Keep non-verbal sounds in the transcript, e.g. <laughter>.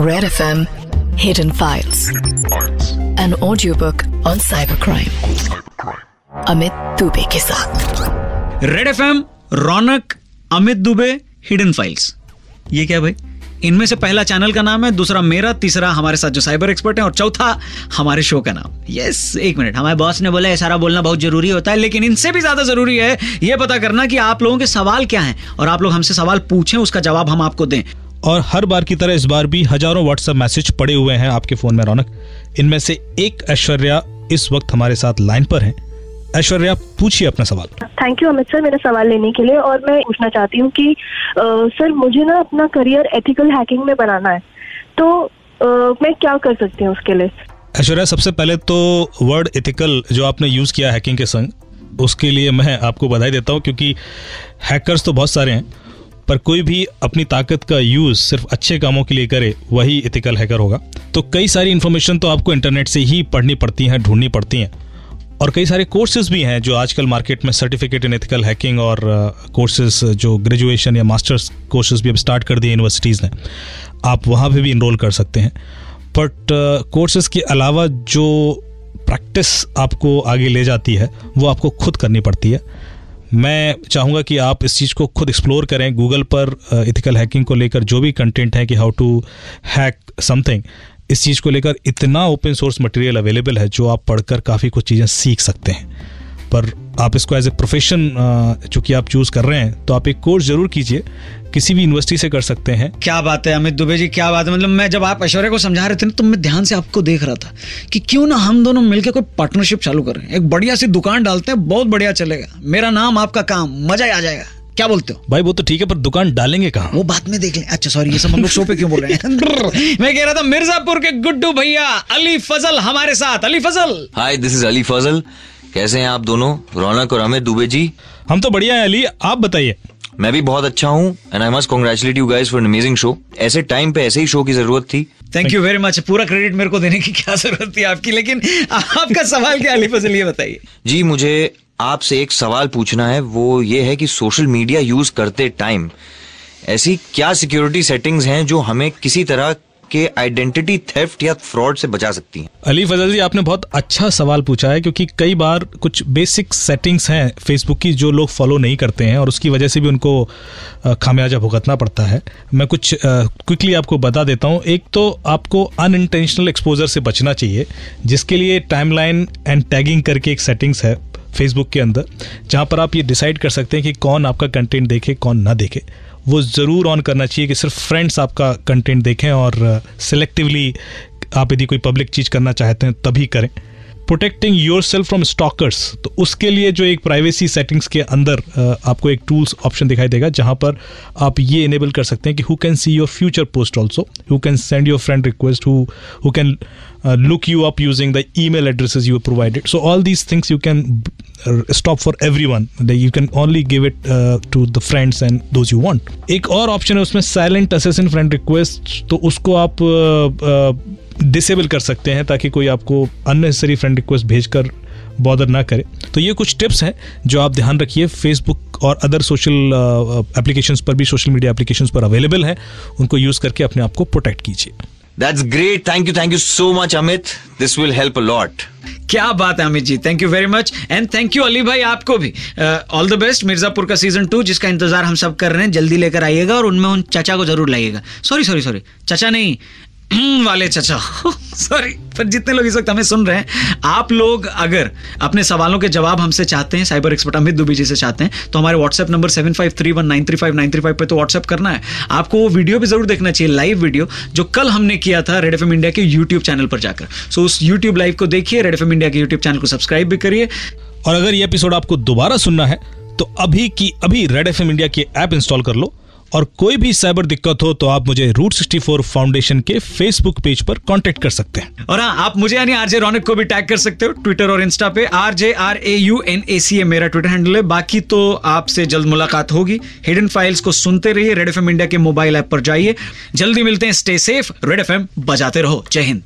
Red FM Hidden Files. An audiobook on cybercrime. Amit Dubey के साथ Red F Raunak Amit Dubey hidden ये क्या भाई? इनमें से पहला चैनल का नाम है, दूसरा मेरा, तीसरा हमारे साथ जो साइबर एक्सपर्ट है, और चौथा हमारे शो का नाम। यस एक मिनट हमारे बॉस ने बोला सारा बोलना बहुत ज़रूरी होता है, लेकिन इनसे भी ज़्यादा ज़रूरी है। ये पता करना कि आप लोगों के सवाल क्या हैं, और आप लोग हमसे सवाल पूछें, उसका जवाब हम आपको दें। और हर बार की तरह इस बार भी हज़ारों व्हाट्सएप मैसेज पड़े हुए हैं आपके फ़ोन में रौनक। इनमें से एक ऐश्वर्या इस वक्त हमारे साथ लाइन पर है। ऐश्वर्या पूछिए अपना सवाल। थैंक यू अमित सर मेरा सवाल लेने के लिए और मैं पूछना चाहती हूँ कि अ, सर मुझे ना अपना करियर एथिकल हैकिंग में बनाना है। तो अ, मैं क्या कर सकती हूँ उसके लिए? ऐश्वर्या सबसे पहले तो वर्ड एथिकल जो आपने यूज़ किया हैकिंग के संग उसके लिए मैं आपको बधाई देता हूँ क्योंकि हैकर्स तो बहुत सारे हैं। पर कोई भी अपनी ताकत का यूज़ सिर्फ़ अच्छे कामों के लिए करे, वही एथिकल हैकर होगा। तो कई सारी इन्फॉर्मेशन तो आपको इंटरनेट से ही पढ़नी पड़ती हैं, ढूंढनी पड़ती हैं। और कई सारे कोर्सेज भी हैं जो आजकल मार्केट में सर्टिफिकेट इन एथिकल हैकिंग और कोर्सेज जो ग्रेजुएशन या मास्टर्स कोर्सेज भी अब स्टार्ट कर दिए यूनिवर्सिटीज़ ने। आप वहाँ भी इनरोल कर सकते हैं। बट कोर्सेज के अलावा जो प्रैक्टिस आपको आगे ले जाती है, वो आपको खुद करनी पड़ती है। मैं चाहूँगा कि आप इस चीज़ को खुद एक्सप्लोर करें। गूगल पर इथिकल हैकिंग को लेकर जो भी कंटेंट है कि हाउ टू हैक समथिंग इस चीज़ को लेकर इतना ओपन सोर्स मटेरियल अवेलेबल है जो आप पढ़कर काफ़ी कुछ चीज़ें सीख सकते हैं। पर आप इसको एज ए प्रोफेशन चूँकि आप चूज़ कर रहे हैं तो आप एक कोर्स ज़रूर कीजिए। किसी भी यूनिवर्सिटी से कर सकते हैं। क्या बात है अमित दुबे जी क्या बात है? मतलब मैं जब आप ऐश्वर्या को समझा रहे थे ना तो मैं ध्यान से आपको देख रहा था कि क्यों ना हम दोनों मिलकर कोई पार्टनरशिप चालू करें एक बढ़िया सी दुकान डालते हैं बहुत बढ़िया चलेगा। मेरा नाम आपका काम मज़ा ही आ जाएगा। क्या बोलते हो? भाई वो तो ठीक है पर दुकान डालेंगे कहा? वो बात में देख लें। अच्छा सॉरी ये सब हम लोग शो पे क्यों बोल रहे हैं? <laughs> मैं कह रहा था मिर्जापुर के गुड्डू भैया अली फजल हमारे साथ। Ali Fazal! Hi this is Ali Fazal. कैसे हैं आप दोनों? रौनक और अमित दुबे जी। हम तो बढ़िया है अली आप बताइए। मैं भी बहुत अच्छा हूँ and I must congratulate you guys for amazing show ऐसे टाइम पे ऐसे ही शो की ज़रूरत थी। थैंक यू वेरी मच पूरा क्रेडिट मेरे को देने की क्या ज़रूरत थी आपकी लेकिन आपका सवाल क्या अली फजल ये बताइए। जी मुझे आपसे एक सवाल पूछना है। वो ये है कि सोशल मीडिया यूज़ करते टाइम ऐसी क्या सिक्योरिटी सेटिंग्स हैं जो हमें किसी तरह के आइडेंटिटी थेफ्ट या फ्रॉड से बचा सकती हैं। अली फजल जी, आपने बहुत अच्छा सवाल पूछा है, क्योंकि कई बार कुछ बेसिक सेटिंग्स हैं फेसबुक की जो लोग फॉलो नहीं करते हैं, और उसकी वजह से भी उनको खामियाजा भुगतना पड़ता है। मैं कुछ क्विकली आपको बता देता हूँ। एक तो आपको अनइंटेंशनल एक्सपोजर से बचना चाहिए, जिसके लिए टाइमलाइन एंड टैगिंग करके एक सेटिंग्स है फेसबुक के अंदर, जहाँ पर आप ये डिसाइड कर सकते हैं कि कौन आपका कंटेंट देखे, कौन ना देखे। वो ज़रूर ऑन करना चाहिए कि सिर्फ़ फ्रेंड्स आपका कंटेंट देखें और सिलेक्टिवली आप यदि कोई पब्लिक चीज़ करना चाहते हैं तभी करें। Protecting yourself from stalkers तो उसके लिए जो एक प्राइवेसी सेटिंग्स के अंदर अ, आपको एक टूल्स ऑप्शन दिखाई देगा जहाँ पर आप ये इनेबल कर सकते हैं कि who can see your future post also who can send your friend request who who can look you up using the email you provided. Provided so all these things you uh, for everyone. That you can only give it uh, to the friends and those you want. एक और option है उसमें silent assassin friend request तो उसको आप disable कर सकते हैं ताकि कोई आपको अननेसेसरी फ्रेंड रिक्वेस्ट भेजकर बॉदर ना करे। तो ये कुछ टिप्स हैं जो आप ध्यान रखिए। फेसबुक और अदर सोशल एप्लीकेशंस पर भी सोशल मीडिया एप्लीकेशंस पर अवेलेबल हैं। उनको यूज़ करके अपने आप को प्रोटेक्ट कीजिए। That's great thank you thank you so much Amit this will help lot क्या बात है, Amit ji? Thank you very much and thank you Ali भाई, आपको भी. ऑल द बेस्ट मिर्जापुर का सीज़न टू जिसका इंतज़ार हम सब कर रहे हैं, जल्दी लेकर आइएगा और उनमें उन चाचा को ज़रूर लाइएगा. सॉरी सॉरी सॉरी चाचा नहीं वाले चाचा। <laughs> सॉरी पर जितने लोग इस वक्त हमें सुन रहे हैं, आप लोग अगर अपने सवालों के जवाब हमसे चाहते हैं साइबर एक्सपर्ट अमित दुबे जी से चाहते हैं तो हमारे WhatsApp number seven five three one nine three five nine three five पर तो व्हाट्सएप करना है। आपको वो वीडियो भी ज़रूर देखना चाहिए लाइव वीडियो जो कल हमने किया था रेड एफएम इंडिया के यूट्यूब चैनल पर जाकर। सो उस यूट्यूब लाइव को देखिए रेड एफएम इंडिया के यूट्यूब चैनल को सब्सक्राइब भी करिए। और अगर ये एपिसोड आपको दोबारा सुनना है तो अभी की अभी रेड एफएम इंडिया की ऐप इंस्टॉल कर लो। और कोई भी साइबर दिक्कत हो तो आप मुझे रूट 64 फाउंडेशन के फेसबुक पेज पर कांटेक्ट कर सकते हैं। और हाँ आप मुझे यानी आरजे रौनक को भी टैग कर सकते हो ट्विटर और इंस्टा पे। R J R A U N A C A मेरा ट्विटर हैंडल है। बाकी तो आपसे जल्द मुलाकात होगी। हिडन फाइल्स को सुनते रहिए। रेड एफएम इंडिया के मोबाइल ऐप पर जाइए। जल्दी मिलते हैं। स्टे सेफ़ रेड एफएम बजाते रहो। जय हिंद।